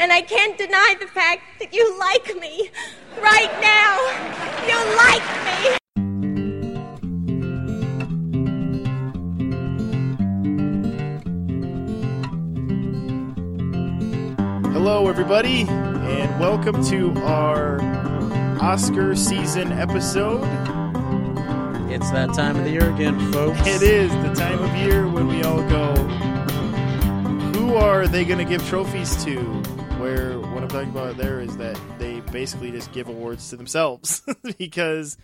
And I can't deny the fact that you like me. Right now. You like me. Hello, everybody, and welcome to our Oscar season episode. It's that time of the year again, folks. It is the time of year when we all go. Who are they going to give trophies to? Where what I'm talking about there is that they basically just give awards to themselves because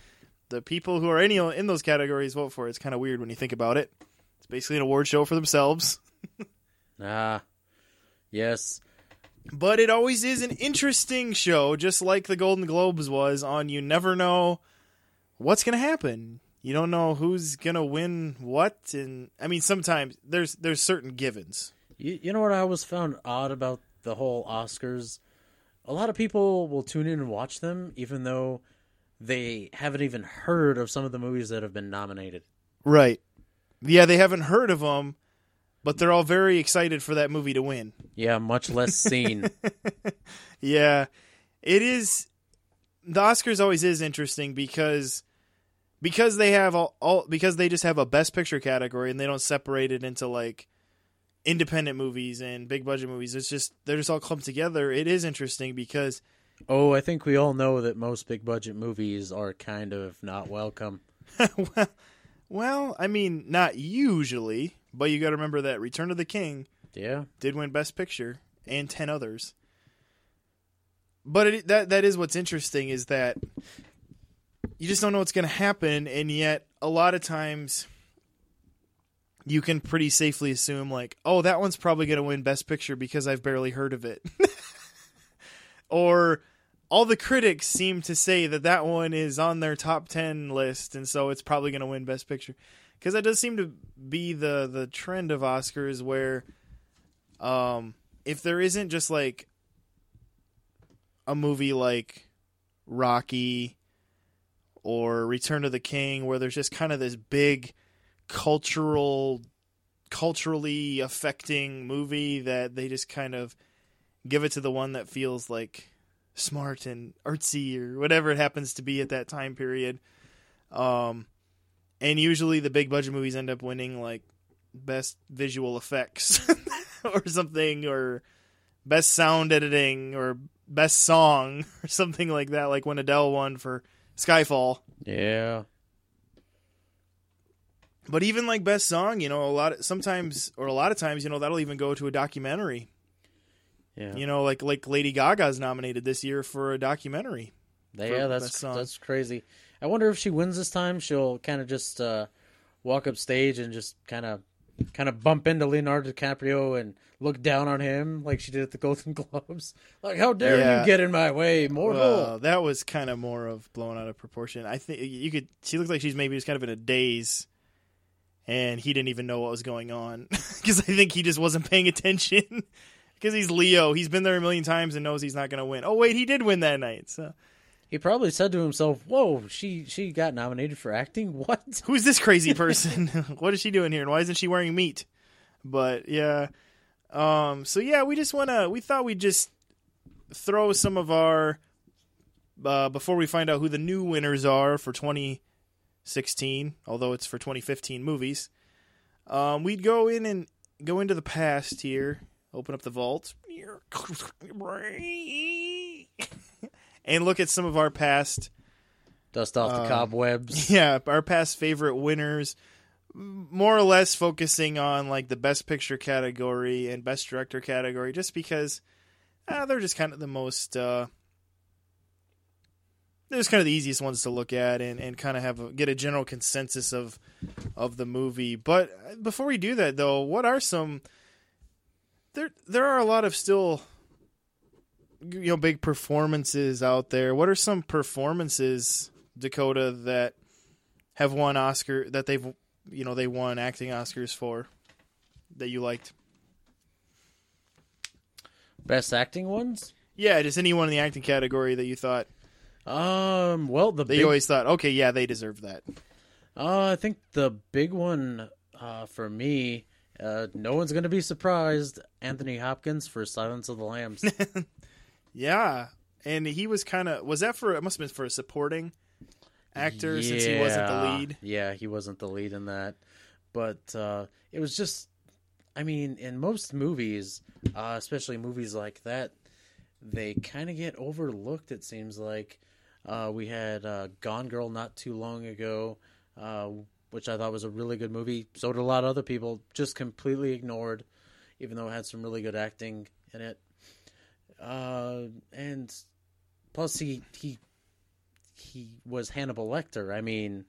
the people who are any in those categories vote for it. It's kind of weird when you think about it. It's basically an award show for themselves. Ah, yes. But it always is an interesting show, just like the Golden Globes was on You Never Know What's Gonna Happen. You don't know who's gonna win what and I mean sometimes there's there's certain givens. You, you know what I always found odd about the whole Oscars? A lot of people will tune in and watch them, even though they haven't even heard of some of the movies that have been nominated. Right. Yeah, they haven't heard of them, but they're all very excited for that movie to win. Yeah, much less seen. Yeah, it is. The Oscars always is interesting because because they have all, all because they just have a best picture category and they don't separate it into like independent movies and big budget movies. It's just they're just all clumped together. It is interesting because oh, I think we all know that most big budget movies are kind of not welcome. well, well, I mean, not usually, but you got to remember that Return of the King Yeah. did win Best Picture and ten others. But it, that that is what's interesting is that you just don't know what's going to happen, and yet a lot of times you can pretty safely assume like, oh, that one's probably going to win Best Picture because I've barely heard of it, or all the critics seem to say that that one is on their top 10 list and so it's probably going to win best picture. Because that does seem to be the the trend of oscars where um if there isn't just like a movie like rocky or return of the king where there's just kind of this big cultural culturally affecting movie that they just kind of give it to the one that feels like smart and artsy or whatever it happens to be at that time period. Um, and usually the big budget movies end up winning like best visual effects or something, or best sound editing, or best song, or something like that. Like when Adele won for Skyfall. Yeah. But even like best song, you know, a lot of, sometimes or a lot of times, you know, that'll even go to a documentary. Yeah. You know, like like Lady Gaga's nominated this year for a documentary. Yeah, for yeah, best that's that's crazy. I wonder if she wins this time, she'll kind of just uh, walk up stage and just kind of kind of bump into Leonardo DiCaprio and look down on him like she did at the Golden Globes. Like, how dare Yeah. you get in my way, mortal? Well, that was kind of more of blown out of proportion. I think you could. She looked like she's maybe just kind of in a daze, and he didn't even know what was going on because I think he just wasn't paying attention. Because he's Leo, he's been there a million times and knows he's not going to win. Oh wait, he did win that night. So he probably said to himself, "Whoa, she she got nominated for acting. What? who's this crazy person? what is she doing here? And why isn't she wearing meat? But yeah, um, so yeah, we just want to. We thought we'd just throw some of our uh, before we find out who the new winners are for 2016. Although it's for 2015 movies, um, we'd go in and go into the past here. Open up the vault and look at some of our past Dust off the Uh, cobwebs." yeah, our past favorite winners, more or less focusing on like the best picture category and best director category, just because uh, they're just kind of the most. Uh, they're kind of the easiest ones to look at and, and kind of have a, get a general consensus of of the movie. But uh, before we do that, though, what are some there? There are a lot of still you know big performances out there. What are some performances Dakota that have won Oscar that they've you know they won acting Oscars for that you liked? Best acting ones. Yeah, just anyone in the acting category that you thought Um. Well, the that big always thought, okay, yeah, they deserve that. Uh, I think the big one uh, for me, Uh, no one's gonna be surprised. Anthony Hopkins for Silence of the Lambs. Yeah, and he was kind of was that for it must have been for a supporting actor since he wasn't the Yeah. lead. Yeah, he wasn't the lead in that. But uh, it was just, I mean, in most movies, uh, especially movies like that, they kind of get overlooked. It seems like uh, we had uh, Gone Girl not too long ago, uh, which I thought was a really good movie. So did a lot of other people. Just completely ignored, even though it had some really good acting in it. Uh, and plus, he he he was Hannibal Lecter. I mean,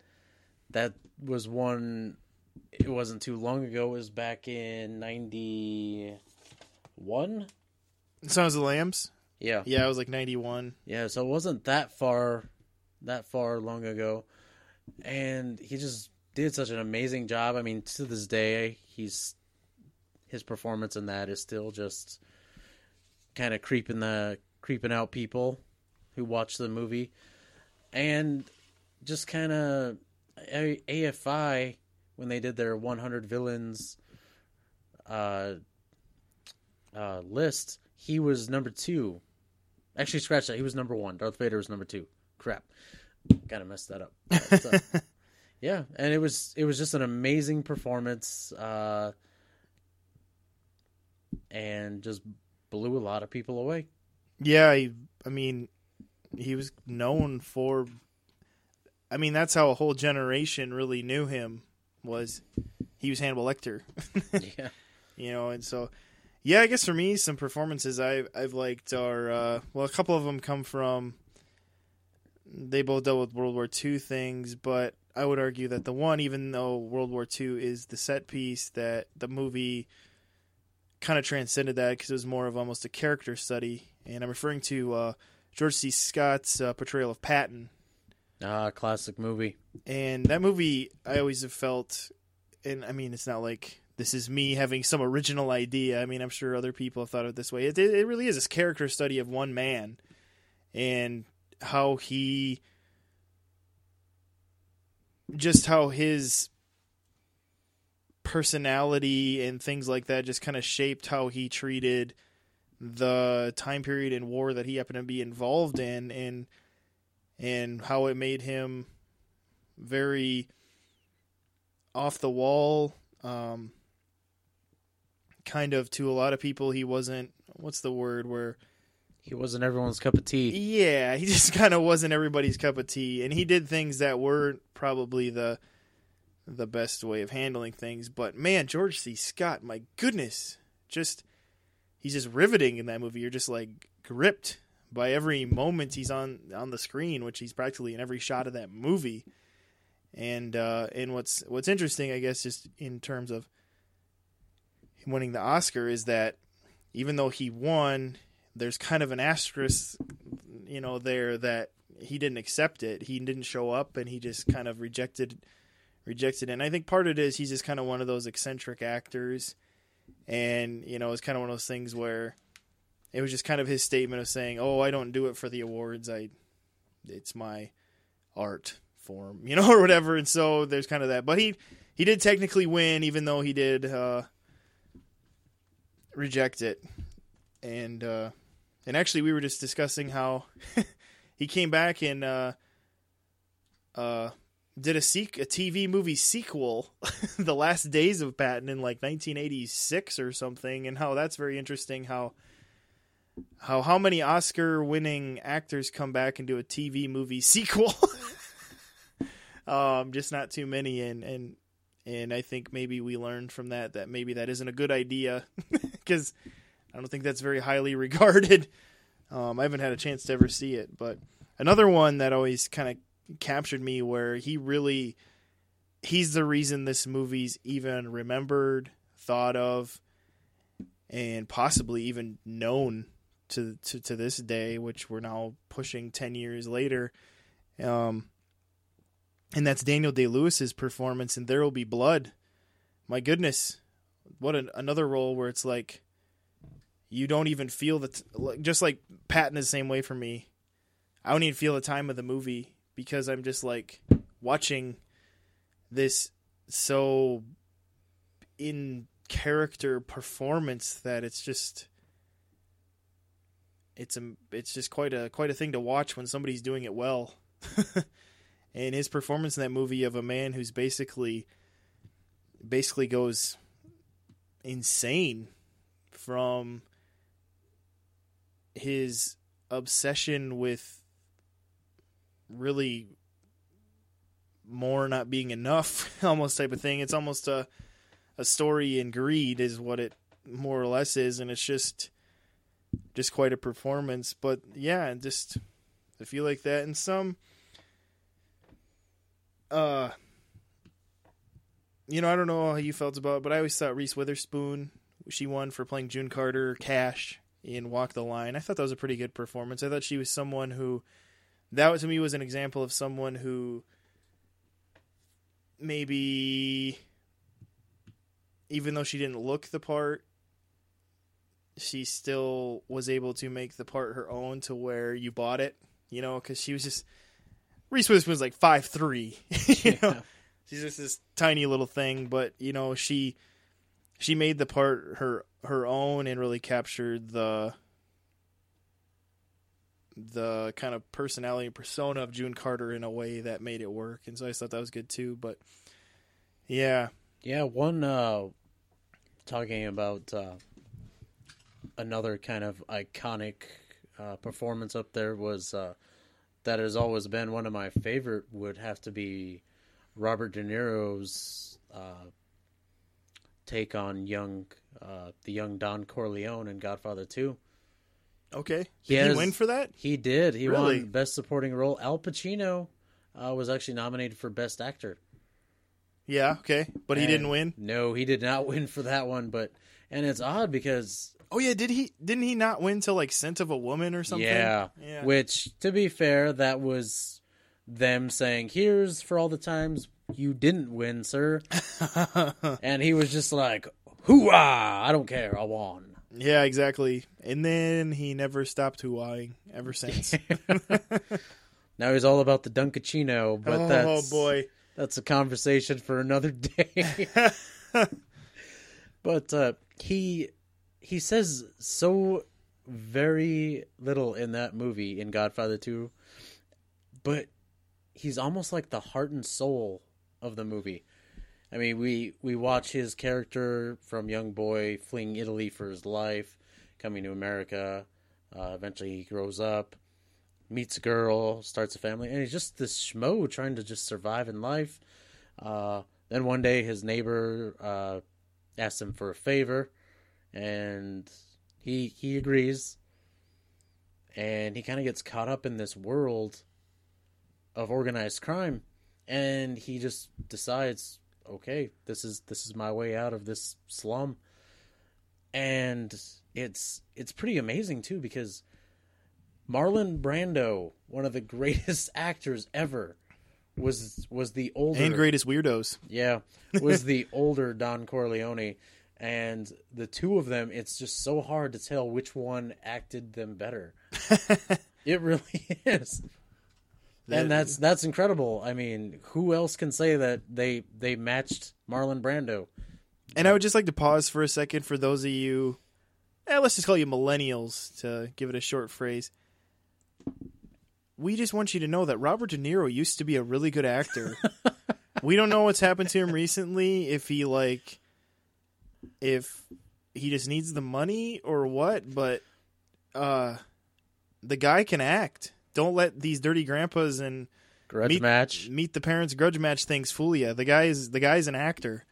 that was one. It wasn't too long ago. It was back in ninety one. Of the Lambs. Yeah, Yeah, it was like ninety one. yeah. So it wasn't that far, that far long ago, and he just did such an amazing job. I mean, to this day, he's his performance in that is still just kind of creeping the creeping out people who watch the movie, and just kind of AFI when they did their 100 villains uh, uh, list, he was number two. Actually, scratch that. He was number one. Darth Vader was number two. Crap, gotta mess that up. But, uh, yeah, and it was it was just an amazing performance, uh, and just blew a lot of people away. Yeah, I, I mean, he was known for. I mean, that's how a whole generation really knew him. Was he was Hannibal Lecter? Yeah, you know, and so yeah, I guess for me, some performances I've I've liked are uh, well, a couple of them come from. They both dealt with World War II things, but I would argue that the one, even though World War II is the set piece, that the movie kind of transcended that because it was more of almost a character study, and I'm referring to uh, George C. Scott's uh, portrayal of Patton ah, classic movie. and that movie I always have felt and I mean it's not like this is me having some original idea. I mean I'm sure other people have thought of it this way. It it really is this character study of one man and how he just how his personality and things like that just kind of shaped how he treated the time period in war that he happened to be involved in and and how it made him very off the wall um kind of to a lot of people he wasn't what's the word where He wasn't everyone's cup of tea. yeah he just kind of wasn't everybody's cup of tea and he did things that weren't probably the the best way of handling things but man george c. Scott my goodness just he's just riveting in that movie. You're just like gripped by every moment he's on on the screen which he's practically in every shot of that movie. And uh and what's what's interesting i guess just in terms of winning the oscar is that even though he won there's kind of an asterisk you know there that he didn't accept it. He didn't show up and he just kind of rejected rejected it. And i think part of it is he's just kind of one of those eccentric actors. And you know it's kind of one of those things where it was just kind of his statement of saying oh i don't do it for the awards. I it's my art form you know or whatever. And so there's kind of that. But he he did technically win even though he did uh reject it. And uh and actually we were just discussing how he came back and uh uh did a seek a TV movie sequel the last days of Patton in like 1986 or something and how that's very interesting how how how many Oscar winning actors come back and do a TV movie sequel. Um just not too many and and and I think maybe we learned from that that maybe that isn't a good idea because I don't think that's very highly regarded. Um, I haven't had a chance to ever see it, but another one that always kind of captured me where he really he's the reason this movie's even remembered, thought of, and possibly even known to to, to this day, which we're now pushing ten years later. Um, and that's Daniel Day Lewis's performance in There Will Be Blood. My goodness, what an, another role where it's like you don't even feel the like- just like Patton is the same way for me. I don't even feel the time of the movie because I'm just like watching this so in character performance that it's just it's a it's just quite a quite a thing to watch when somebody's doing it well. and his performance in that movie of a man who's basically basically goes insane from his obsession with really more not being enough almost type of thing. It's almost a a story in greed is what it more or less is and it's just just quite a performance. But yeah just i feel like that. And some uh you know i don't know how you felt about it but i always thought reese witherspoon she won for playing june carter cash in walk the line. I thought that was a pretty good performance. I thought she was someone who that to me was an example of someone who maybe even though she didn't look the part she still was able to make the part her own to where you bought it you know because she was just reese witherspoon was like five three you know? Yeah. She's just this tiny little thing but you know she she made the part her her own and really captured the the kind of personality and persona of June Carter in a way that made it work. And so I thought that was good too but yeah. Yeah, one uh talking about uh another kind of iconic uh performance up there was uh that has always been one of my favorite would have to be Robert De Niro's uh take on young uh the young Don Corleone in Godfather 2. okay He did he has- win for that He did. He Really? won best supporting role. Al Pacino uh, was actually nominated for best actor. yeah okay but he didn't win No, he did not win for that one. But and it's odd because oh yeah did he didn't he not win till like Scent of a Woman or something yeah, yeah which to be fair, that was them saying, "Here's for all the times you didn't win, sir," and he was just like, "Hoorah! I don't care, I won." yeah exactly and then he never stopped hooahing ever since Now he's all about the Dunkaccino, but oh that's boy that's a conversation for another day. but uh, he he says so very little in that movie in Godfather 2 but he's almost like the heart and soul of the movie. I mean we we watch his character from young boy fleeing Italy for his life coming to America. Uh, eventually he grows up meets a girl starts a family and he's just this schmo trying to just survive in life. Uh, then one day his neighbor uh, asks him for a favor, and he he agrees. And he kind of gets caught up in this world of organized crime, and he just decides, okay, this is this is my way out of this slum. And it's it's pretty amazing too because Marlon Brando, one of the greatest actors ever, was was the older and greatest weirdos yeah, was the older Don Corleone, and the two of them. It's just so hard to tell which one acted them better. it really is, and that's that's incredible. I mean, who else can say that they they matched Marlon Brando? And I would just like to pause for a second for those of you, eh, let's just call you millennials to give it a short phrase. We just want you to know that Robert De Niro used to be a really good actor. we don't know what's happened to him recently, if he like if he just needs the money or what, but uh the guy can act. Don't let these dirty grandpas and Grudge meet, match. meet the parents grudge match things fool you. The guy is the guy's an actor.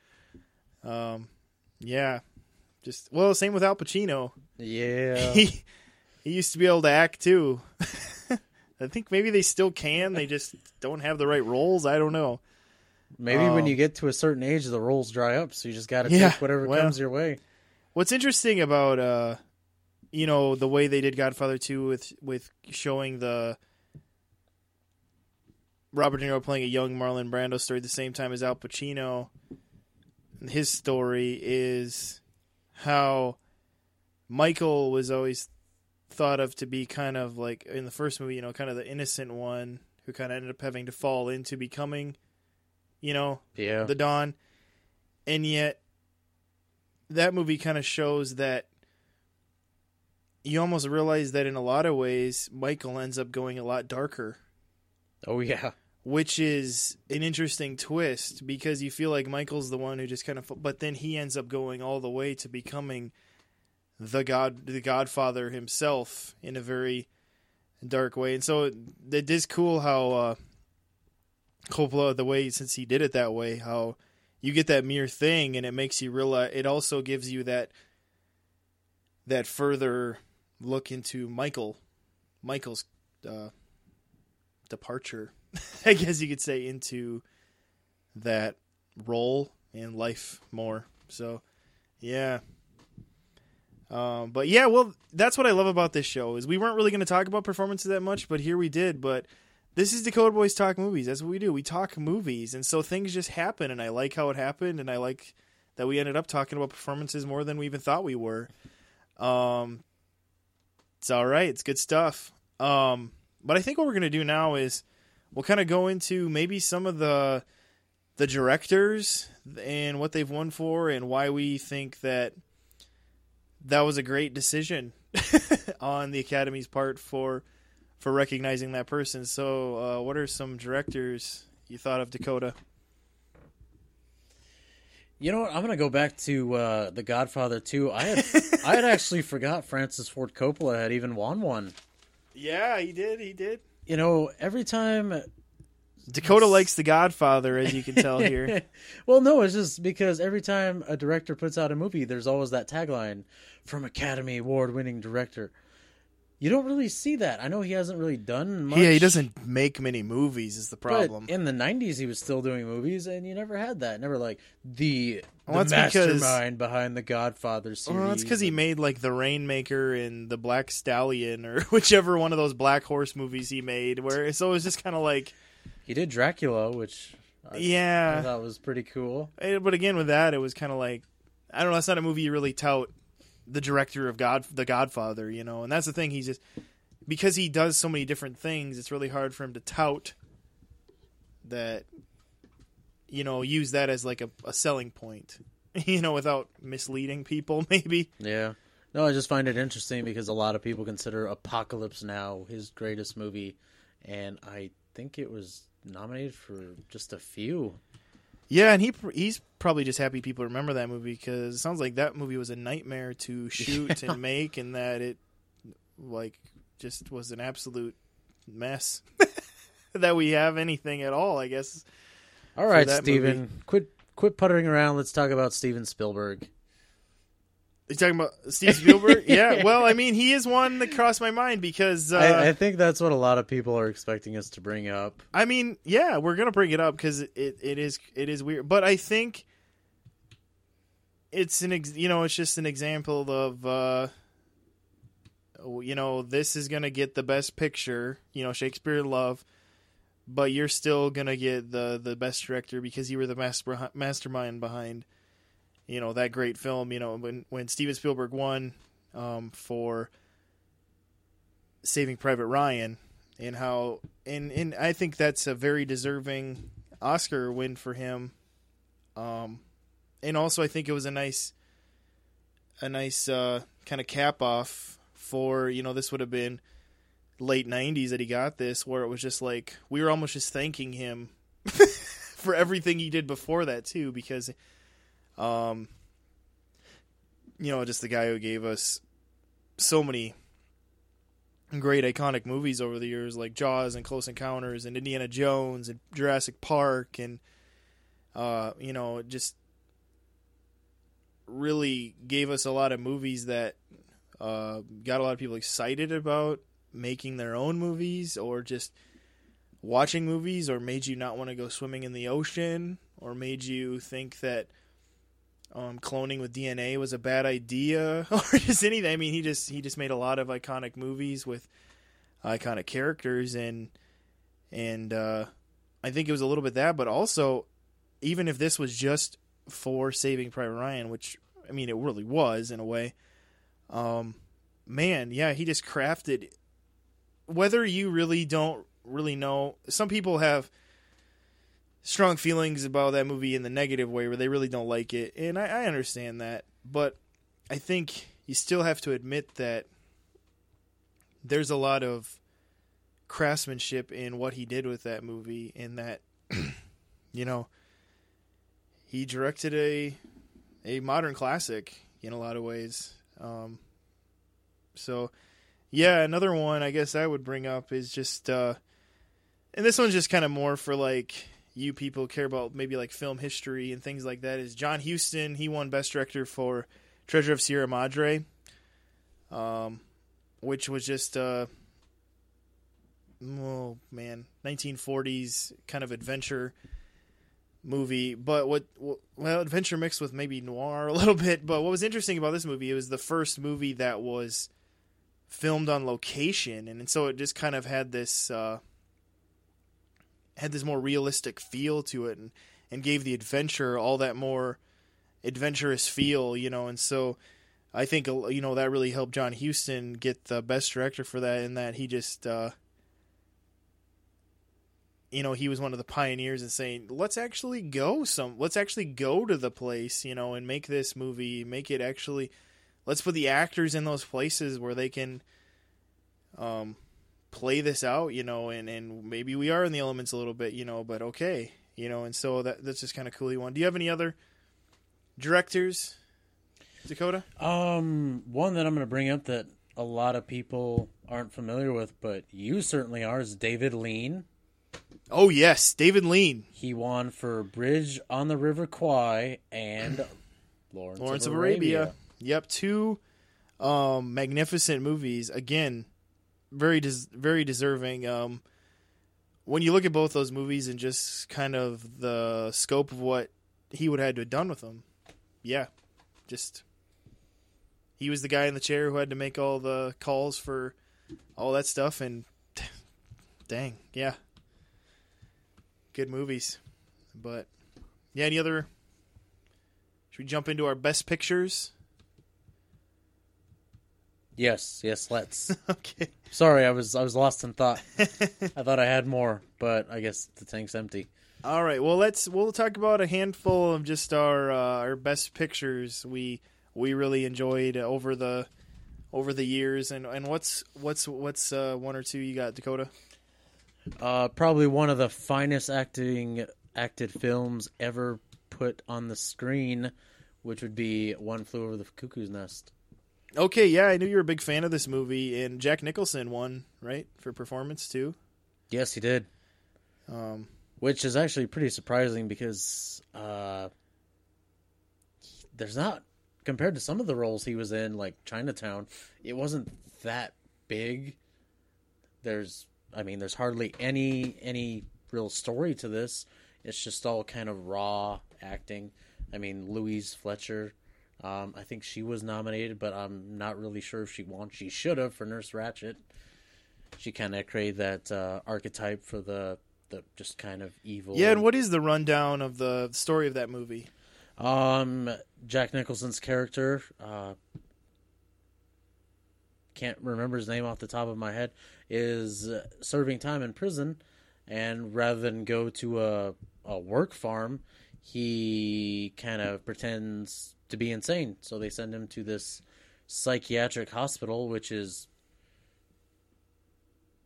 Um, yeah, just well, same with Al Pacino. Yeah, He he used to be able to act too. I think maybe they still can. They just don't have the right roles. I don't know. maybe when um, you get to a certain age, the roles dry up, so you just got to Yeah, take whatever well. comes your way. What's interesting about uh, you know, the way they did Godfather two with with showing the Robert De Niro playing a young Marlon Brando story at the same time as Al Pacino. His story is how Michael was always thought of to be kind of like in the first movie, you know, kind of the innocent one who kind of ended up having to fall into becoming, you know, Yeah, the Don, and yet that movie kind of shows that you almost realize that in a lot of ways Michael ends up going a lot darker, Oh yeah. which is an interesting twist because you feel like Michael's the one who just kind of but then he ends up going all the way to becoming the god the godfather himself in a very dark way. And so it is cool how uh Coppola the way since he did it that way how you get that mere thing and it makes you realize it also gives you that that further look into Michael Michael's uh, departure I guess you could say into that role and life more so yeah um, but yeah well that's what I love about this show is we weren't really going to talk about performances that much but here we did but this is Dakota Boys Talk Movies. That's what we do. We talk movies, and so things just happen, and I like how it happened, and I like that we ended up talking about performances more than we even thought we were. Um, it's all right. It's good stuff. Um, but I think what we're gonna do now is we'll kind of go into maybe some of the the directors and what they've won for, and why we think that that was a great decision on the Academy's part for for recognizing that person. So, uh, what are some directors you thought of Dakota? You know what? I'm gonna go back to uh, the Godfather too. I had I had actually forgot Francis Ford Coppola had even won one. Yeah, he did. He did. You know, every time. Dakota likes The Godfather, as you can tell here. well, no, it's just because every time a director puts out a movie, there's always that tagline from Academy Award winning director. You don't really see that. I know he hasn't really done much. Yeah, he doesn't make many movies. Is the problem? But in the '90s, he was still doing movies, and you never had that. Never like the, Well, the that's because- mastermind behind the Godfather series. well, that's because he made like The Rainmaker and The Black Stallion, or whichever one of those Black Horse movies he made. Where so it was just kind of like, he did Dracula, which I, I yeah. thought was pretty cool. Eh, But again, with that, it was kind of like, I don't know. That's not a movie you really tout the director of God, The Godfather, you know. And that's the thing. He's just because he does so many different things. It's really hard for him to tout that, you know, use that as like a, a selling point, you know, without misleading people. Maybe. Yeah. No, I just find it interesting because a lot of people consider Apocalypse Now his greatest movie, and I think it was nominated for just a few. Yeah, and he he's probably just happy people remember that movie because it sounds like that movie was a nightmare to shoot and make, and that it like just was an absolute mess. that we have anything at all, I guess. All right, Steven, quit quit puttering around. Let's talk about Steven Spielberg. You talking about Steve Spielberg? yeah. Well, I mean, he is one that crossed my mind because uh, I, I think that's what a lot of people are expecting us to bring up. I mean, yeah, we're gonna bring it up because it, it is it is weird, but I think it's an ex- you know it's just an example of uh, you know this is gonna get the best picture, you know Shakespeare in Love, but you're still gonna get the the best director because you were the master mastermind behind you know that great film. You know when when Steven Spielberg won um, for Saving Private Ryan and how and and I think that's a very deserving Oscar win for him. Um, and also I think it was a nice, a nice uh, kind of cap off for you know this would have been late '90s that he got this, where it was just like we were almost just thanking him for everything he did before that too, because, um, you know, just the guy who gave us so many great iconic movies over the years like Jaws and Close Encounters and Indiana Jones and Jurassic Park and uh you know just really gave us a lot of movies that uh got a lot of people excited about making their own movies or just watching movies or made you not want to go swimming in the ocean or made you think that um, cloning with DNA was a bad idea or just anything. I mean, he just he just made a lot of iconic movies with iconic characters and and uh, I think it was a little bit that, but also even if this was just for Saving Private Ryan, which I mean it really was in a way, um, man, yeah, he just crafted. Whether you really don't really know, some people have strong feelings about that movie in the negative way, where they really don't like it, and I, I understand that. But I think you still have to admit that there's a lot of craftsmanship in what he did with that movie, and that you know he directed a a modern classic in a lot of ways. Um, so, yeah, another one I guess I would bring up is just, uh, and this one's just kind of more for like you people care about maybe like film history and things like that. Is John Huston? He won Best Director for Treasure of Sierra Madre, um, which was just, uh, oh man, 1940s kind of adventure movie, but what well, adventure mixed with maybe noir a little bit. But what was interesting about this movie, it was the first movie that was filmed on location, and, and so it just kind of had this uh, had this more realistic feel to it, and and gave the adventure all that more adventurous feel, you know. And so I think you know that really helped John Huston get the best director for that, in that he just. Uh, you know he was one of the pioneers in saying let's actually go some let's actually go to the place you know and make this movie make it actually let's put the actors in those places where they can um play this out you know and and maybe we are in the elements a little bit you know but okay you know and so that that's just kind of cool you one do you have any other directors dakota um one that i'm going to bring up that a lot of people aren't familiar with but you certainly are is david lean Oh yes, David Lean. He won for Bridge on the River Kwai and Lawrence, Lawrence of, of Arabia. Arabia. Yep, two um, magnificent movies. Again, very des- very deserving. Um, when you look at both those movies and just kind of the scope of what he would have had to have done with them, yeah, just he was the guy in the chair who had to make all the calls for all that stuff, and dang, yeah, good movies. But yeah, any other? Should we jump into our best pictures? Yes, yes, let's. okay. Sorry, I was I was lost in thought. I thought I had more, but I guess the tank's empty. All right. Well, let's we'll talk about a handful of just our uh, our best pictures we we really enjoyed over the over the years and and what's what's what's uh, one or two you got Dakota? Uh, probably one of the finest acting acted films ever put on the screen, which would be One Flew Over the Cuckoo's Nest. Okay, yeah, I knew you were a big fan of this movie, and Jack Nicholson won right for performance too. Yes, he did. Um, which is actually pretty surprising because uh, there's not compared to some of the roles he was in, like Chinatown. It wasn't that big. There's I mean, there's hardly any any real story to this. It's just all kind of raw acting. I mean, Louise Fletcher, um, I think she was nominated, but I'm not really sure if she won. She should have for Nurse Ratched. She kind of created that uh, archetype for the the just kind of evil. Yeah, and what is the rundown of the story of that movie? Um, Jack Nicholson's character, uh, can't remember his name off the top of my head, is serving time in prison, and rather than go to a a work farm, he kind of pretends to be insane. So they send him to this psychiatric hospital, which is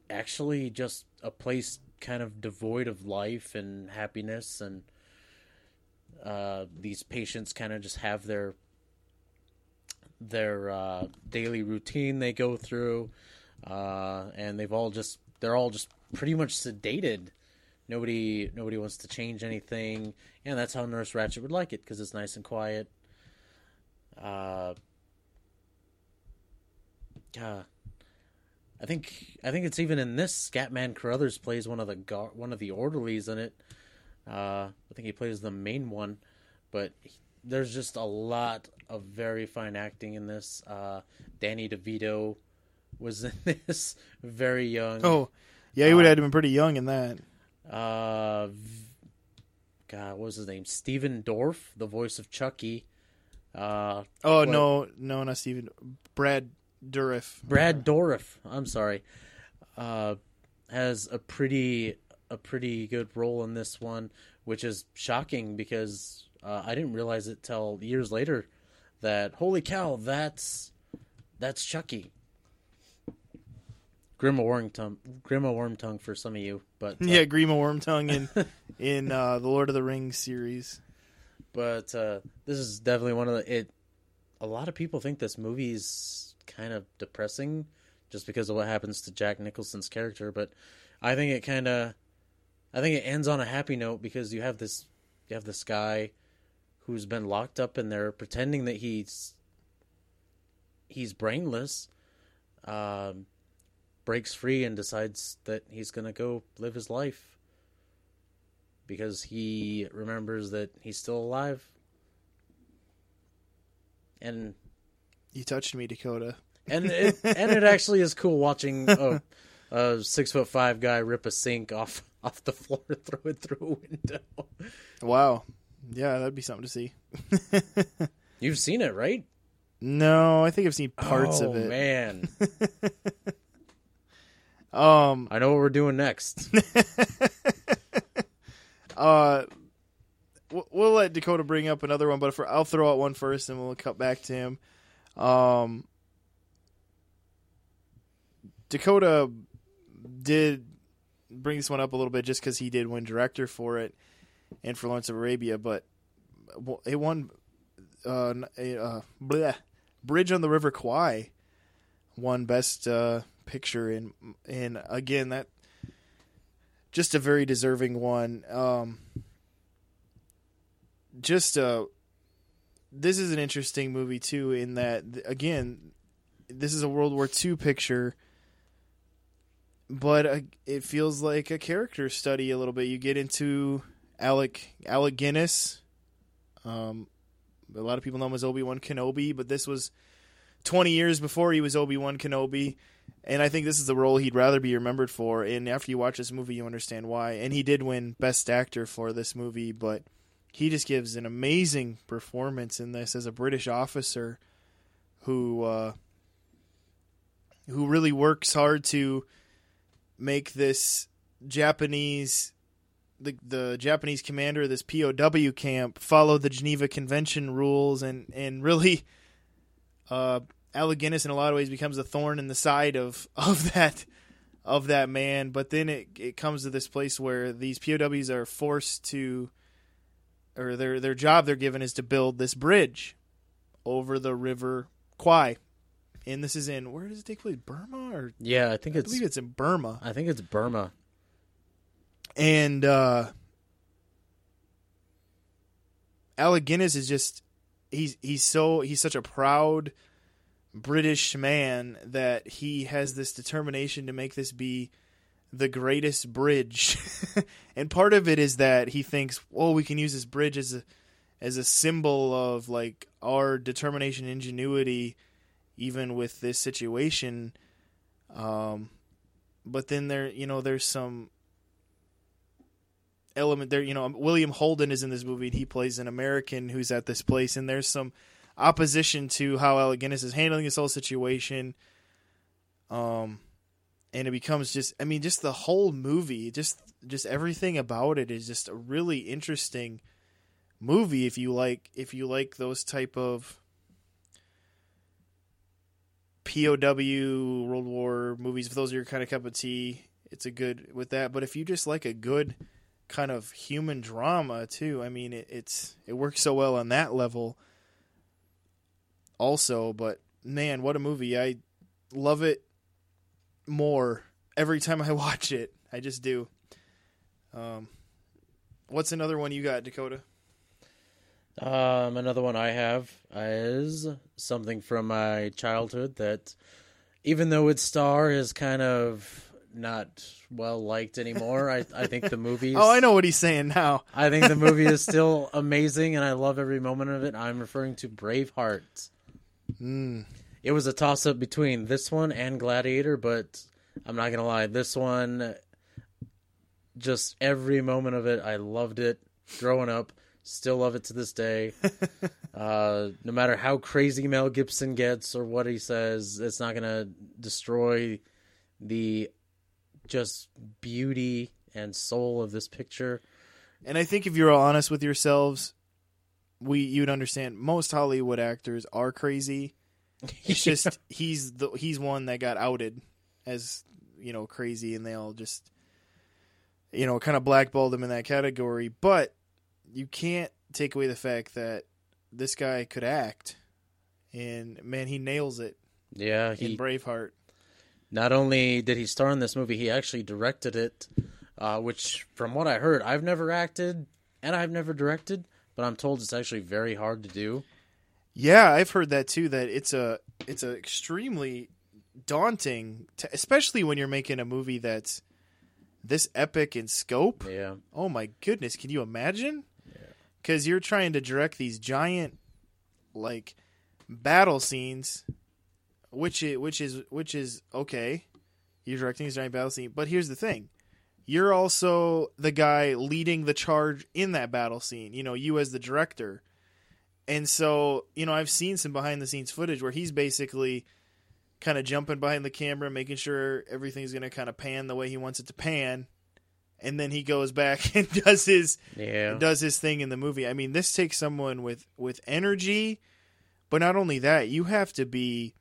actually just a place kind of devoid of life and happiness and uh, these patients kind of just have their their uh, daily routine they go through, uh, and they've all just they're all just pretty much sedated. Nobody nobody wants to change anything, and that's how Nurse Ratched would like it because it's nice and quiet. Uh, uh, I think I think it's even in this Scatman Crothers plays one of the gar- one of the orderlies in it. Uh, I think he plays the main one, but he, there's just a lot of very fine acting in this. Uh, Danny DeVito was in this, very young. Oh, yeah, he would have been pretty young in that. Uh, God, what was his name? Stephen Dorff, the voice of Chucky. Uh, oh what- no, no, not Steven. Brad Dourif. Brad Dourif. I'm sorry. Uh, has a pretty a pretty good role in this one, which is shocking because uh, I didn't realize it till years later that holy cow, that's that's Chucky. Grima Wormtongue, Grima Wormtongue for some of you, but uh, Yeah, Grima Wormtongue in in uh, the Lord of the Rings series. But uh, this is definitely one of the it. A lot of people think this movie's kind of depressing, just because of what happens to Jack Nicholson's character. But I think it kind of, I think it ends on a happy note because you have this, you have this guy who's been locked up in there pretending that he's he's brainless, um, breaks free and decides that he's gonna go live his life because he remembers that he's still alive. And You touched me, Dakota. and it, and it actually is cool watching a, a six foot five guy rip a sink off off the floor throw it through a window. Wow. Yeah, that'd be something to see. You've seen it, right? No, I think I've seen parts oh, of it. Man, Um, I know what we're doing next. uh, we'll, we'll let Dakota bring up another one, but for I'll throw out one first, and we'll cut back to him. Um, Dakota did bring this one up a little bit just because he did win director for it and for Lawrence of Arabia, but it won uh, a, uh, bleh, Bridge on the River Kwai won best uh, picture and and again that just a very deserving one. Um, just uh, this is an interesting movie too in that again this is a World War II picture but uh, it feels like a character study a little bit. You get into Alec Alec Guinness. Um, a lot of people know him as Obi Wan Kenobi, but this was 20 years before he was Obi Wan Kenobi, and I think this is the role he'd rather be remembered for. And after you watch this movie, you understand why. And he did win Best Actor for this movie, but he just gives an amazing performance in this as a British officer who uh, who really works hard to make this Japanese the the Japanese commander of this POW camp follow the Geneva Convention rules and and really uh Alec Guinness in a lot of ways becomes a thorn in the side of of that of that man. But then it it comes to this place where these POWs are forced to or their their job they're given is to build this bridge over the river Kwai. And this is in where does it take place? Burma or? Yeah, I think I it's believe it's in Burma. I think it's Burma. and uh Alec Guinness is just he's he's so he's such a proud British man that he has this determination to make this be the greatest bridge. and part of it is that he thinks, "Well, we can use this bridge as a as a symbol of like our determination ingenuity even with this situation." Um but then there, you know, there's some element there. You know, William Holden is in this movie, and he plays an American who's at this place, and there's some opposition to how Alec Guinness is handling this whole situation. Um, and it becomes just, I mean, just the whole movie, just just everything about it is just a really interesting movie. If you like, if you like those type of POW World War movies, if those are your kind of cup of tea, it's a good with that. But if you just like a good kind of human drama too, I mean, it, it's it works so well on that level. Also, but man, what a movie! I love it more every time I watch it. I just do. Um, what's another one you got, Dakota? Um, another one I have is something from my childhood that, even though its star is kind of not well liked anymore, I I think the movie. Oh, I know what he's saying now. I think the movie is still amazing, and I love every moment of it. I'm referring to Braveheart. Mm. It was a toss up between this one and Gladiator, but I'm not gonna lie, this one, just every moment of it, I loved it growing up. Still love it to this day. uh, no matter how crazy Mel Gibson gets or what he says, it's not gonna destroy the just beauty and soul of this picture. And I think if you're all honest with yourselves, we you'd understand most Hollywood actors are crazy. It's just he's the he's one that got outed as you know crazy, and they all just you know kind of blackballed him in that category. But you can't take away the fact that this guy could act, and man, he nails it yeah, in he Braveheart. not only did he star in this movie, he actually directed it. Uh, which, from what I heard, I've never acted and I've never directed, but I'm told it's actually very hard to do. Yeah, I've heard that too. That it's a it's a extremely daunting, t- especially when you're making a movie that's this epic in scope. Yeah, Oh my goodness, can you imagine? Because you're trying to direct these giant, like, battle scenes, which is which is which is okay. You're directing these giant battle scenes, but here's the thing: you're also the guy leading the charge in that battle scene. You know, you as the director, and so you know I've seen some behind the scenes footage where he's basically kind of jumping behind the camera, making sure everything's going to kind of pan the way he wants it to pan, and then he goes back and does his yeah, does his thing in the movie. I mean, this takes someone with with energy, but not only that, you have to be,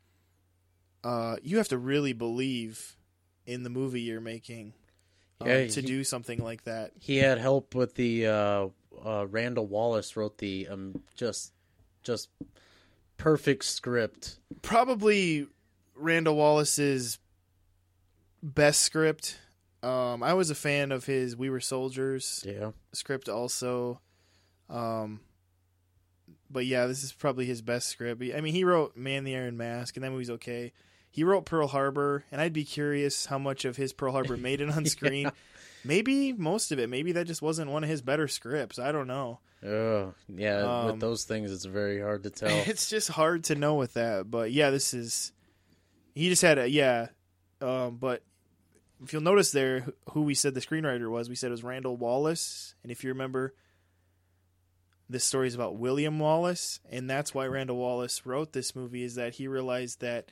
uh, you have to really believe in the movie you're making um, Yeah, to he- do something like that. he had help with the uh, uh, Randall Wallace wrote the um, just just perfect script. Probably Randall Wallace's best script. Um, I was a fan of his "We Were Soldiers" Yeah, script also. Um, but yeah, this is probably his best script. I mean, he wrote Man the Iron Mask, and that movie's okay. He wrote Pearl Harbor, and I'd be curious how much of his Pearl Harbor made it on screen. Yeah. Maybe most of it. Maybe that just wasn't one of his better scripts. I don't know. oh yeah. Um, with those things, it's very hard to tell. it's just hard to know with that. But yeah, this is. He just had a yeah, um, but if you'll notice there, who we said the screenwriter was, we said it was Randall Wallace, and if you remember, this story is about William Wallace, and that's why Randall Wallace wrote this movie is that he realized that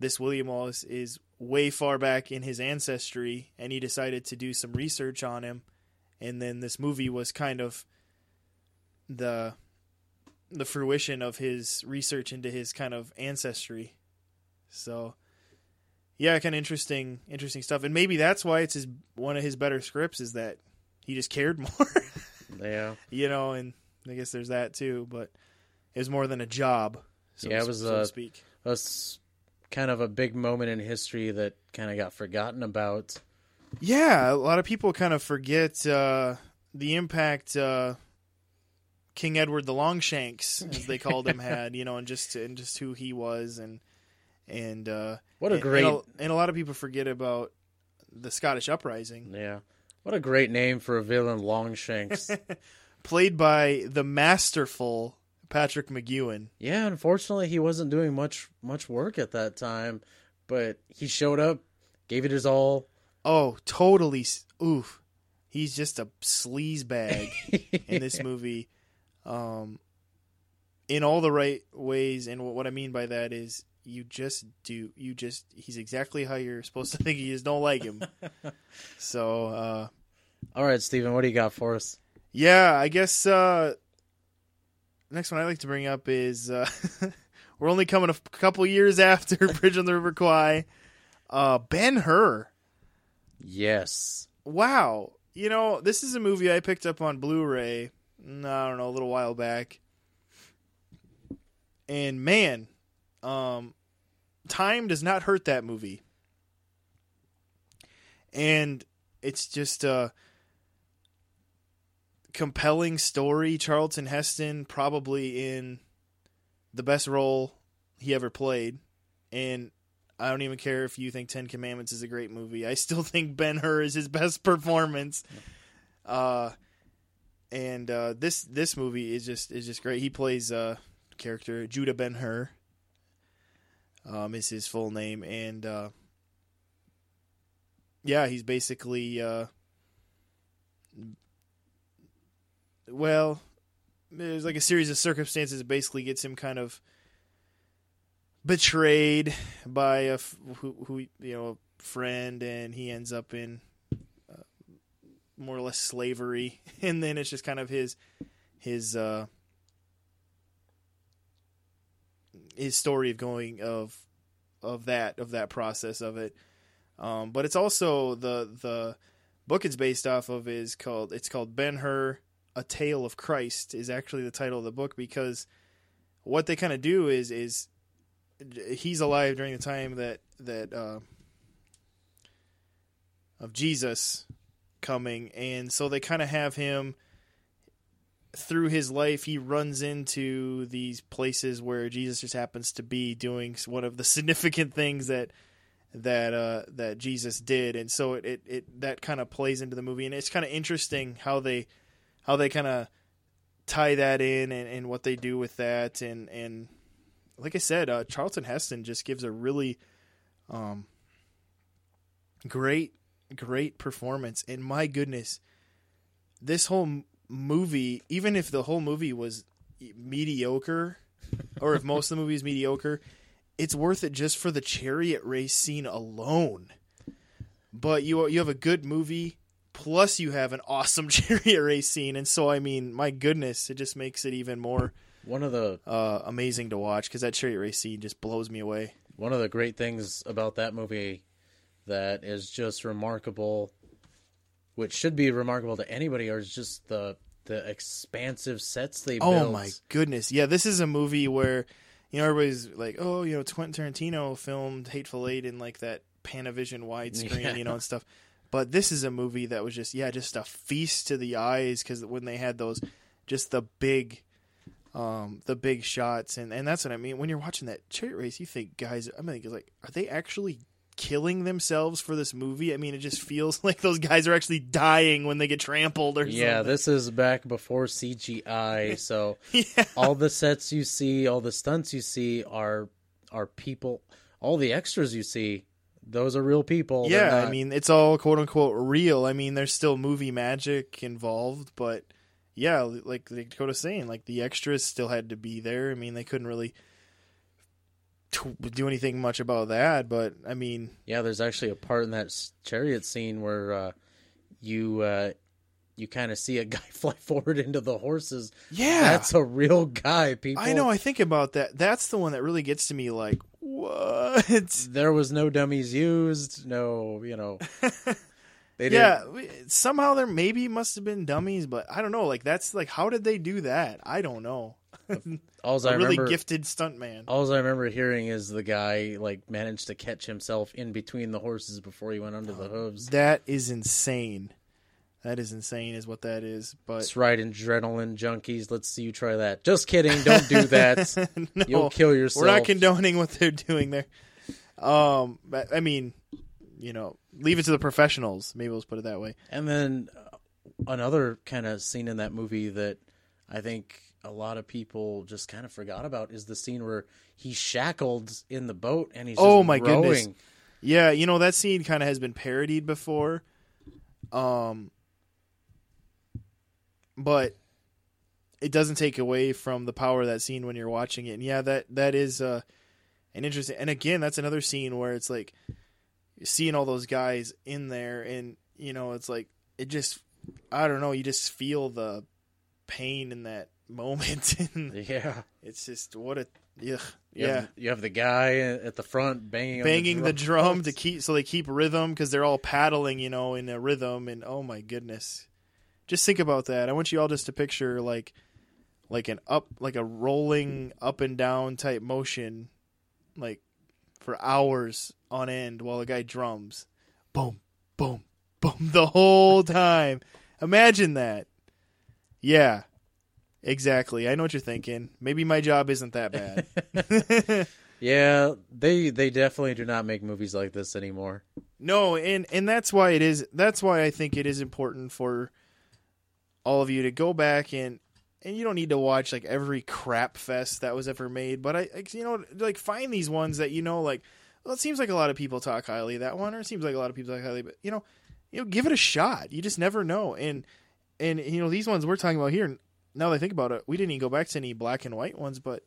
this William Wallace is way far back in his ancestry, and he decided to do some research on him, and then this movie was kind of the the fruition of his research into his kind of ancestry. So, yeah, kind of interesting, interesting stuff, and maybe that's why it's his one of his better scripts is that he just cared more, yeah, you know, and I guess there's that too, but it was more than a job. So Yeah, it was, so uh, to speak. that's kind of a big moment in history that kind of got forgotten about. Yeah, a lot of people kind of forget uh, the impact uh, King Edward the Longshanks, as they called him, had. You know, and just and just who he was, and and uh, What a and- great and a, and a lot of people forget about the Scottish Uprising, yeah. What a great name for a villain, Longshanks. played by the masterful Patrick McGoohan. yeah, unfortunately, he wasn't doing much much work at that time, but he showed up, gave it his all. Oh, totally. Oof, he's just a sleaze bag. in this movie um in all the right ways and what I mean by that is you just do you just he's exactly how you're supposed to think he is don't like him so uh All right, Steven, what do you got for us? yeah I guess uh next one I'd like to bring up is uh we're only coming a f- couple years after Bridge on the River Kwai. Uh Ben Hur Yes. wow. You know this is a movie i picked up on blu-ray mm, i don't know a little while back. And man um time does not hurt that movie. And it's just a compelling story charlton heston probably in the best role he ever played and I don't even care if you think Ten Commandments is a great movie. I still think Ben Hur is his best performance. Uh, and uh, this this movie is just is just great. He plays uh character Judah Ben Hur. Um, is his full name, and uh, yeah, he's basically uh, well, there's like a series of circumstances that basically gets him kind of betrayed by a f- who, who you know a friend and he ends up in uh, more or less slavery, and then it's just kind of his his uh, his story of going of of that of that process of it. Um, but it's also the the book it's based off of is called it's called Ben Hur, A Tale of Christ is actually the title of the book because what they kind of do is is he's alive during the time that that uh, of Jesus coming, and so they kind of have him through his life. He runs into these places where Jesus just happens to be doing one of the significant things that that uh, that Jesus did, and so it it, it that kind of plays into the movie, and it's kind of interesting how they how they kind of tie that in and, and what they do with that, and and like I said, uh, Charlton Heston just gives a really um, great great performance, and my goodness, this whole movie, even if the whole movie was mediocre, or if most of the movie is mediocre, it's worth it just for the chariot race scene alone. But you you have a good movie, plus you have an awesome chariot race scene, and so I mean, my goodness, it just makes it even more One of the uh, amazing to watch because that chariot race scene just blows me away. one of the great things about that movie that is just remarkable, which should be remarkable to anybody, is just the the expansive sets they built. Oh built. my goodness. Yeah, this is a movie where you know everybody's like, "Oh, you know, Quentin Tarantino filmed Hateful Eight in like that Panavision widescreen, Yeah. you know, and stuff." But this is a movie that was just yeah, just a feast to the eyes cuz when they had those just the big um the big shots and and that's what I mean when you're watching that chariot race you think guys I mean it's like are they actually killing themselves for this movie? I mean it just feels like those guys are actually dying when they get trampled or Yeah, something. this is back before CGI, so yeah. all the sets you see, all the stunts you see are are people. All the extras you see, those are real people. Yeah, I mean it's all quote unquote real. I mean there's still movie magic involved, but yeah, like Dakota's saying, like the extras still had to be there. I mean they couldn't really t- do anything much about that, but I mean yeah. There's actually a part in that chariot scene where uh, you uh, you kind of see a guy fly forward into the horses. yeah, That's a real guy, people. I know. I think about that. That's the one that really gets to me. Like what? There was no dummies used. No, you know. They did. yeah, somehow there maybe must have been dummies, but I don't know. Like that's like how did they do that? I don't know. All I really remember, gifted stuntman. all I remember hearing is the guy like managed to catch himself in between the horses before he went under the hooves. That is insane. That is insane, is what that is. But That's right, adrenaline junkies. Let's see you try that. Just kidding. Don't do that. no, You'll kill yourself. we're not condoning what they're doing there. Um, I mean, you know, leave it to the professionals. Maybe let's put it that way. And then uh, another kind of scene in that movie that I think a lot of people just kind of forgot about is the scene where he's shackled in the boat and he's just Oh, my goodness. Yeah, you know that scene kind of has been parodied before. Um, but it doesn't take away from the power of that scene when you're watching it. And yeah, that that is uh, an interesting. And again, that's another scene where it's like seeing all those guys in there, and you know, it's like it just I don't know. You just feel the pain in that moment, and Yeah. it's just what a ugh, You yeah. Have, you have the guy at the front banging banging the drum. drum to keep so they keep rhythm because they're all paddling, you know, in a rhythm. And oh my goodness, just think about that. I want you all just to picture like like an up, like a rolling up and down type motion, like for hours on end while the guy drums, boom, boom, boom, the whole time. Imagine that. Yeah. Exactly. I know what you're thinking. Maybe my job isn't that bad. Yeah, they they definitely do not make movies like this anymore. No, and and that's why it is. That's why I think it is important for all of you to go back and and you don't need to watch like every crap fest that was ever made, but I, I you know like find these ones that you know like well it seems like a lot of people talk highly that one or it seems like a lot of people talk highly, but you know you know give it a shot. You just never know. And and you know these ones we're talking about here. Now that I think about it, we didn't even go back to any black and white ones, but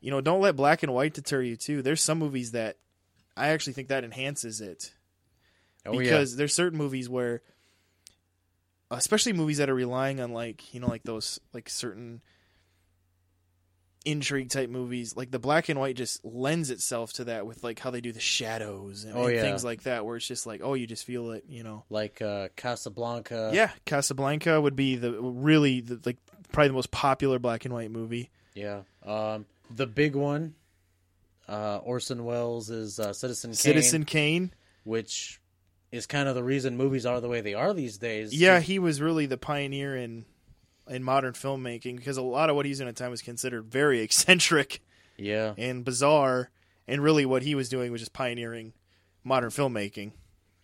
you know don't let black and white deter you too. There's some movies that I actually think that enhances it Oh because there's certain movies where especially movies that are relying on like you know like those like certain intrigue type movies like the black and white just lends itself to that with like how they do the shadows and, Oh, and yeah. things like that where it's just like oh you just feel it you know like uh, Casablanca. yeah casablanca would be the really the, like probably the most popular black and white movie yeah. Um, the big one, uh, Orson Welles is uh, Citizen Kane, citizen kane which is kind of the reason movies are the way they are these days. yeah he was really the pioneer in in modern filmmaking because a lot of what he's doing at the time was considered very eccentric yeah. and bizarre and really what he was doing was just pioneering modern filmmaking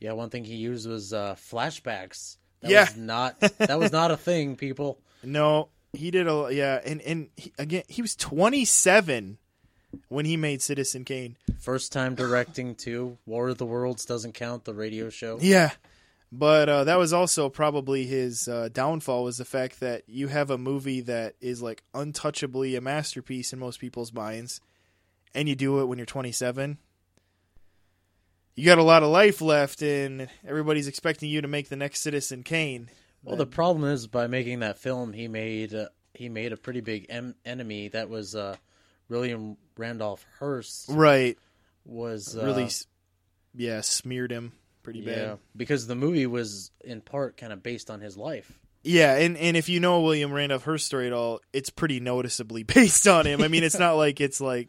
Yeah, one thing he used was uh, flashbacks. That Yeah. was not that was not a thing, people. No, he did a yeah, and and he, again he was 27 when he made Citizen Kane. First time directing too. War of the Worlds doesn't count the radio show. Yeah, but uh, that was also probably his uh, downfall was the fact that you have a movie that is like untouchably a masterpiece in most people's minds, and you do it when you're 27. You got a lot of life left, and everybody's expecting you to make the next Citizen Kane. Well, the problem is by making that film, he made uh, he made a pretty big em- enemy. That was uh, William Randolph Hearst. Right, Was uh, really, yeah, smeared him pretty yeah bad. because the movie was in part kind of based on his life. Yeah, and, and if you know William Randolph Hearst story at all, it's pretty noticeably based on him. I mean, it's not like it's like,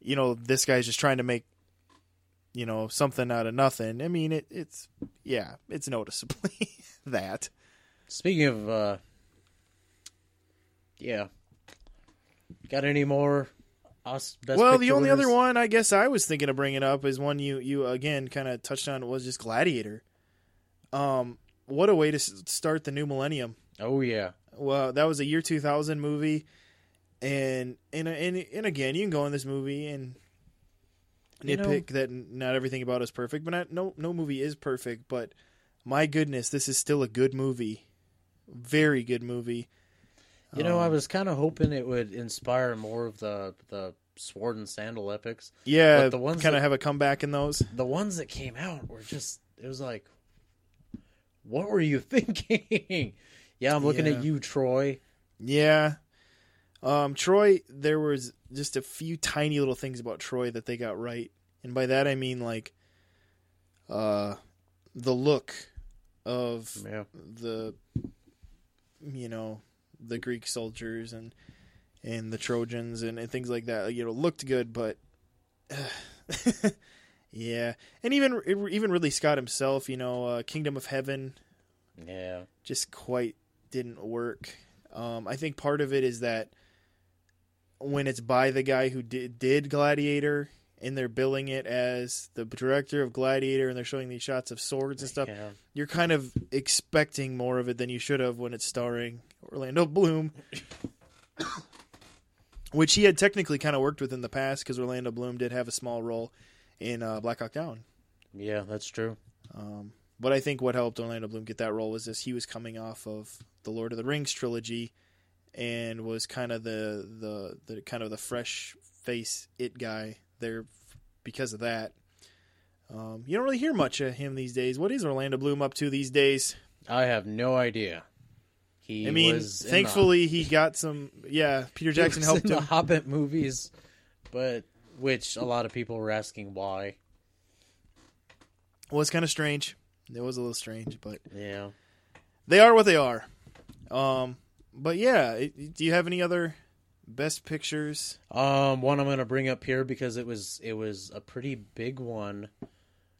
you know, this guy's just trying to make, you know, something out of nothing. I mean, it, it's yeah, it's noticeably that. Speaking of, uh, yeah, got any more? Us best well, the only other one I guess I was thinking of bringing up is one you you again kind of touched on was just Gladiator. Um, what a way to start the new millennium. Oh yeah, well, that was a year 2000 movie, and and and, and again, you can go in this movie and You know- nitpick that not everything about it is perfect, but not, no no movie is perfect. But my goodness, this is still a good movie, very good movie. You know, I Um, was kind of hoping it would inspire more of the the sword and sandal epics. Yeah, But the ones kind of have a comeback in those. The ones that came out were just it was like, what were you thinking? yeah, I'm looking Yeah. at you, Troy. Yeah. Um, Troy, there was just a few tiny little things about Troy that they got right. And by that I mean like uh the look of Yeah, the you know, the Greek soldiers and and the Trojans and, and things like that. You know, looked good, but yeah. And even even Ridley Scott himself, you know, uh, Kingdom of Heaven yeah, just quite didn't work. Um, I think part of it is that when it's by the guy who did, did Gladiator and they're billing it as the director of Gladiator and they're showing these shots of swords and stuff, yeah. you're kind of expecting more of it than you should have when it's starring Orlando Bloom. Which he had technically kind of worked with in the past because Orlando Bloom did have a small role in uh, Black Hawk Down. Yeah, that's true. Um, but I think what helped Orlando Bloom get that role was this: he was coming off of the Lord of the Rings trilogy, and was kind of the the, the kind of the fresh face it guy there because of that. Um, you don't really hear much of him these days. What is Orlando Bloom up to these days? I have no idea. He I mean, in the- thankfully he got some. Yeah, Peter Jackson helped him. the Hobbit movies, but which a lot of people were asking why. was kind of strange. It was a little strange, but Yeah. they are what they are. Um, but yeah, do you have any other best pictures? Um, one I'm gonna bring up here because it was it was a pretty big one,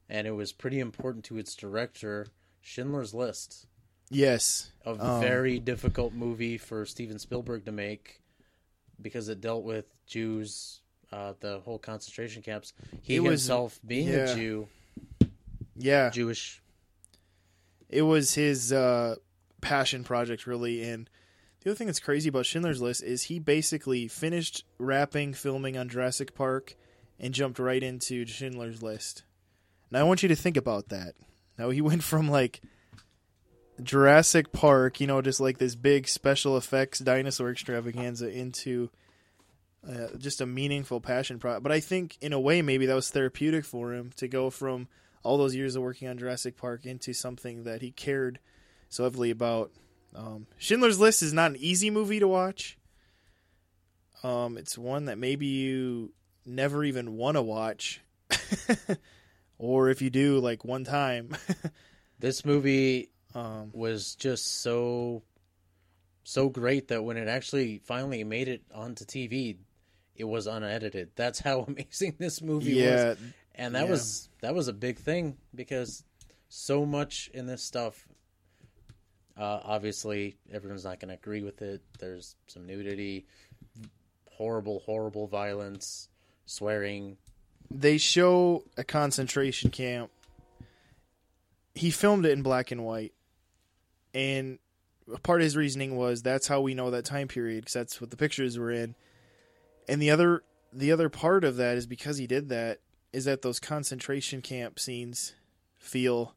and it was pretty important to its director, Schindler's List, Yes. a Um, very difficult movie for Steven Spielberg to make because it dealt with Jews, uh, the whole concentration camps. He was- himself being yeah. a Jew, Yeah. Jewish. It was his uh, passion project, really. And the other thing that's crazy about Schindler's List is he basically finished wrapping filming on Jurassic Park and jumped right into Schindler's List. Now I want you to think about that. Now he went from like Jurassic Park, you know, just like this big special effects dinosaur extravaganza into uh, just a meaningful passion project. But I think in a way maybe that was therapeutic for him to go from all those years of working on Jurassic Park into something that he cared so heavily about. Um, Schindler's List is not an easy movie to watch. Um, it's one that maybe you never even want to watch, or if you do, like one time. This movie um, was just so so great that when it actually finally made it onto TV, it was unedited. That's how amazing this movie yeah, was. And that yeah. was that was a big thing because so much in this stuff uh, obviously everyone's not going to agree with it. There's some nudity, horrible horrible violence, swearing. they show a concentration camp. He filmed it in black and white, and part of his reasoning was that's how we know that time period because that's what the pictures were in. And the other the other part of that is because he did that is that those concentration camp scenes feel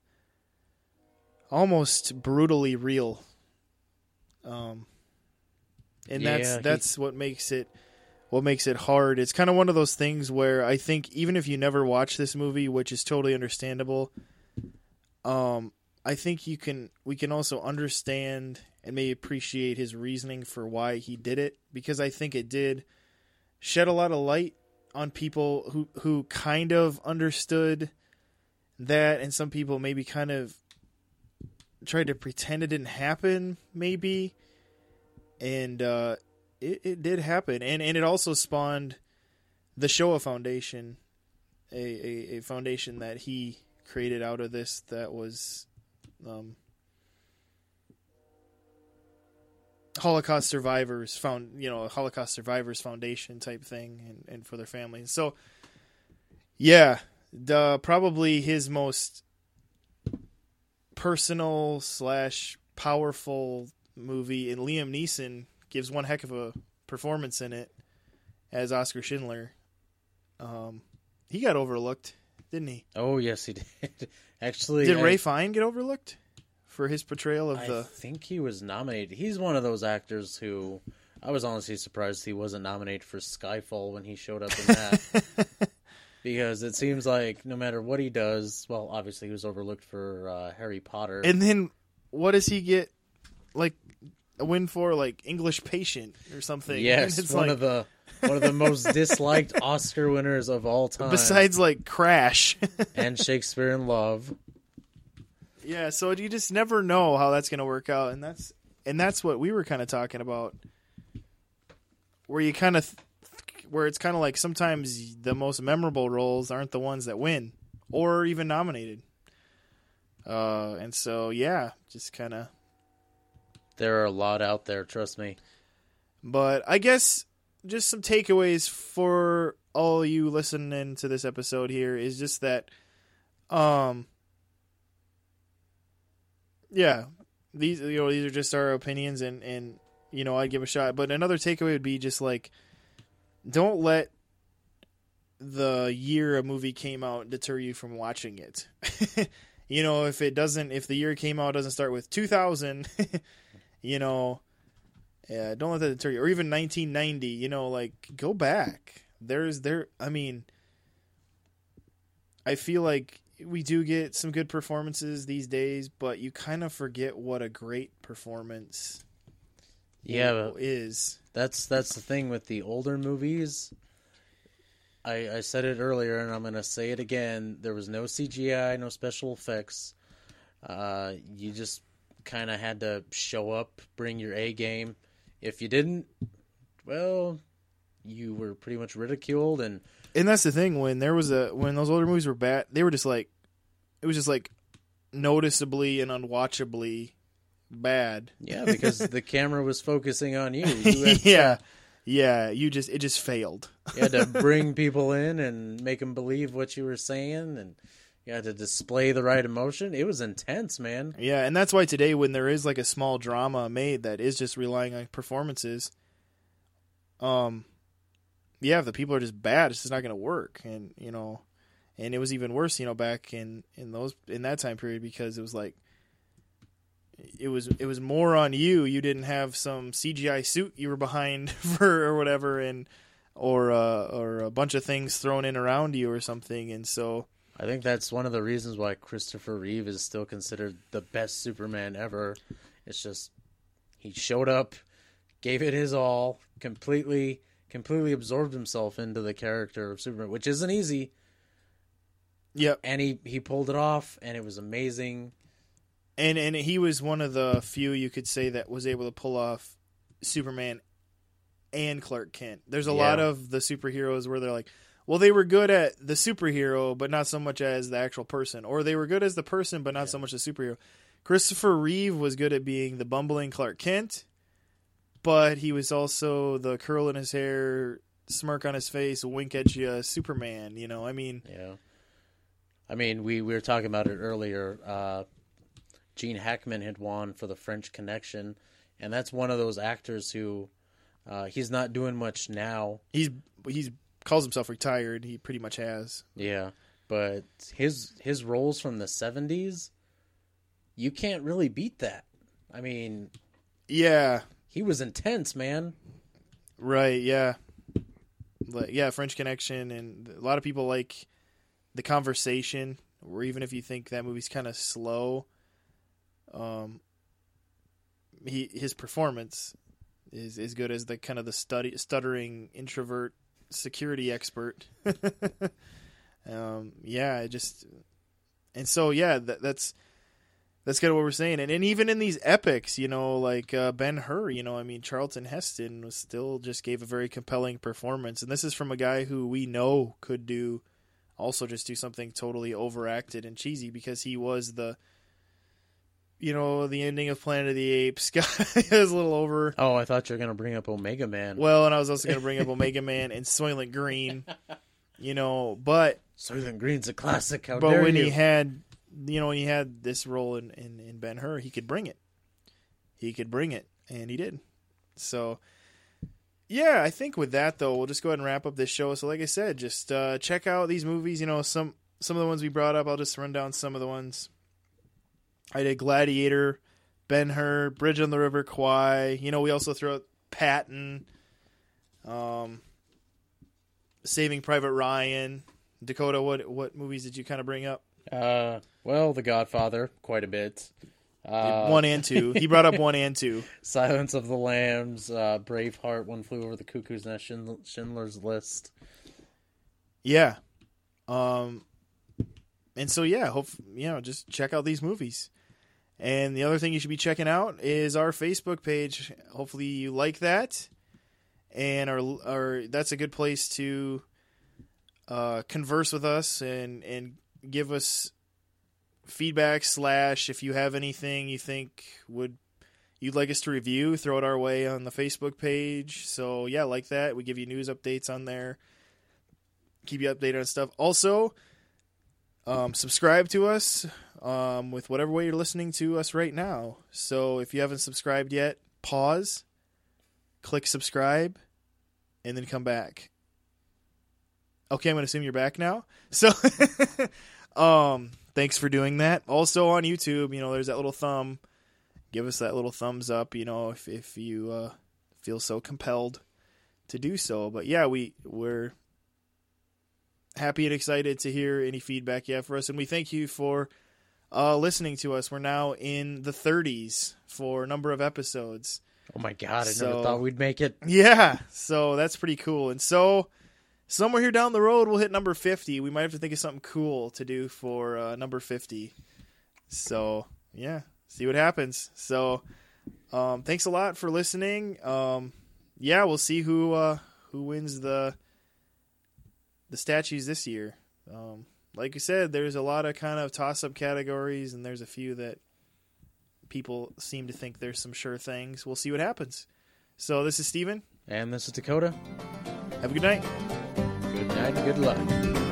almost brutally real. Um, and Yeah, that's he- that's what makes it what makes it hard. It's kind of one of those things where I think even if you never watch this movie, which is totally understandable, um, I think you can we can also understand and maybe appreciate his reasoning for why he did it because I think it did shed a lot of light on people who who kind of understood that and some people maybe kind of tried to pretend it didn't happen maybe. And uh it, it did happen. And and it also spawned the Shoah Foundation a, a, a foundation that he created out of this that was um Holocaust survivors found you know Holocaust survivors foundation type thing and, and for their families. So yeah, the probably his most personal slash powerful movie and Liam Neeson gives one heck of a performance in it as Oskar Schindler. Um he got overlooked, didn't he? Oh yes, he did. Actually, Did I- Ralph Fiennes get overlooked for his portrayal of I the I think he was nominated. He's one of those actors who I was honestly surprised he wasn't nominated for Skyfall when he showed up in that. because it seems like no matter what he does, well, obviously he was overlooked for uh, Harry Potter. And then what does he get like a win for like English patient or something? yes, it's one like of the one of the most disliked Oscar winners of all time. besides like Crash. and Shakespeare in Love. yeah, so you just never know how that's going to work out and that's and that's what we were kind of talking about where you kind of where it's kind of like sometimes the most memorable roles aren't the ones that win or even nominated. Uh and so yeah, just kind of There are a lot out there, trust me. But I guess just some takeaways for all you listening to this episode here is just that um yeah, these you know these are just our opinions and and you know I'd give a shot. But another takeaway would be just like don't let the year a movie came out deter you from watching it. you know, if it doesn't if the year came out doesn't start with 2000, you know, yeah, don't let that deter you. Or even 1990, you know, like go back. There's there. I mean, I feel like we do get some good performances these days, but you kind of forget what a great performance. Yeah, is That's that's the thing with the older movies. I I said it earlier, and I'm gonna say it again. There was no CGI, no special effects. Uh, you just kind of had to show up, bring your A game. If you didn't, well, you were pretty much ridiculed. And and that's the thing when there was a when those older movies were bad, they were just like it was just like noticeably and unwatchably bad. yeah, because the camera was focusing on you. You had, yeah, yeah. You just it just failed. you had to bring people in and make them believe what you were saying, and you had to display the right emotion. It was intense, man. Yeah, and that's why today, when there is like a small drama made that is just relying on performances, um, yeah, if the people are just bad, it's just not going to work. And you know, and it was even worse, you know, back in in those in that time period because it was like it was it was more on you. You didn't have some CGI suit you were behind for or whatever, and or uh, or a bunch of things thrown in around you or something, and so I think that's one of the reasons why Christopher Reeve is still considered the best Superman ever. It's just he showed up, gave it his all, completely completely absorbed himself into the character of Superman, which isn't easy, Yep. and he he pulled it off and it was amazing. and and he was one of the few you could say that was able to pull off Superman and Clark Kent. There's a Yeah. lot of the superheroes where they're like, well, they were good at the superhero, but not so much as the actual person, or they were good as the person, but not so much the superhero. Christopher Reeve was good at being the bumbling Clark Kent, but he was also the curl in his hair, smirk on his face, wink at you, Superman. You know, I mean, Yeah. I mean, we, we were talking about it earlier. Uh, Gene Hackman had won for the French Connection, and that's one of those actors who uh, he's not doing much now. he's he's calls himself retired. He pretty much has. Yeah, but his his roles from the '70s, you can't really beat that. I mean, Yeah, he was intense, man. Right, yeah. Like, yeah, French Connection and a lot of people like the conversation or even if you think that movie's kind of slow um he his performance is as good as the kind of the study stuttering introvert security expert. um yeah, it just and so yeah, that, that's that's kind of what we're saying. And, and even in these epics, you know, like uh, Ben Hur, you know, I mean, Charlton Heston was still just gave a very compelling performance. And this is from a guy who we know could do also just do something totally overacted and cheesy because he was the, you know, the ending of Planet of the Apes guy. it a little over. Oh, I thought you were gonna bring up Omega Man. Well, and I was also going to bring up Omega Man and Soylent Green, you know, but Soylent Green's a classic. How but when you? he had you know when he had this role in, in in Ben Hur, he could bring it. He could bring it, and he did. So yeah, I think with that though, we'll just go ahead and wrap up this show. So like I said, just uh, check out these movies. You know some some of the ones we brought up. I'll just run down some of the ones. I did Gladiator, Ben Hur, Bridge on the River Kwai. You know we also throw out Patton, um, Saving Private Ryan. Dakota, what what movies did you kind of bring up? Uh, well, The Godfather, quite a bit. Uh, one and two. He brought up one and two. Silence of the Lambs, uh, Braveheart, One Flew Over the Cuckoo's Nest, Schindl- Schindler's List. Yeah. Um and so yeah, hope you know, just check out these movies. And the other thing you should be checking out is our Facebook page. Hopefully you like that. And our our that's a good place to uh converse with us and and give us feedback slash if you have anything you think would you'd like us to review, throw it our way on the Facebook page. So yeah, like that. We give you news updates on there keep you updated on stuff. Also, um, subscribe to us um, with whatever way you're listening to us right now. So if you haven't subscribed yet, pause, click subscribe, and then come back. Okay, I'm going to assume you're back now. So, um, thanks for doing that. Also on YouTube, you know, there's that little thumb. Give us that little thumbs up, you know, if if you uh, feel so compelled to do so. But yeah, we we're happy and excited to hear any feedback you have for us. And we thank you for uh, listening to us. We're now in the 30s for a number of episodes. Oh my god, I So- never thought we'd make it. Yeah, so that's pretty cool. And so somewhere here down the road, we'll hit number 50. We might have to think of something cool to do for uh, number 50. So yeah, see what happens. So um, thanks a lot for listening. Um, yeah, we'll see who uh, who wins the the statues this year. Um, like you said, there's a lot of kind of toss up categories, and there's a few that people seem to think there's some sure things. We'll see what happens. So this is Steven. And this is Dakota. Have a good night. Good night and good luck.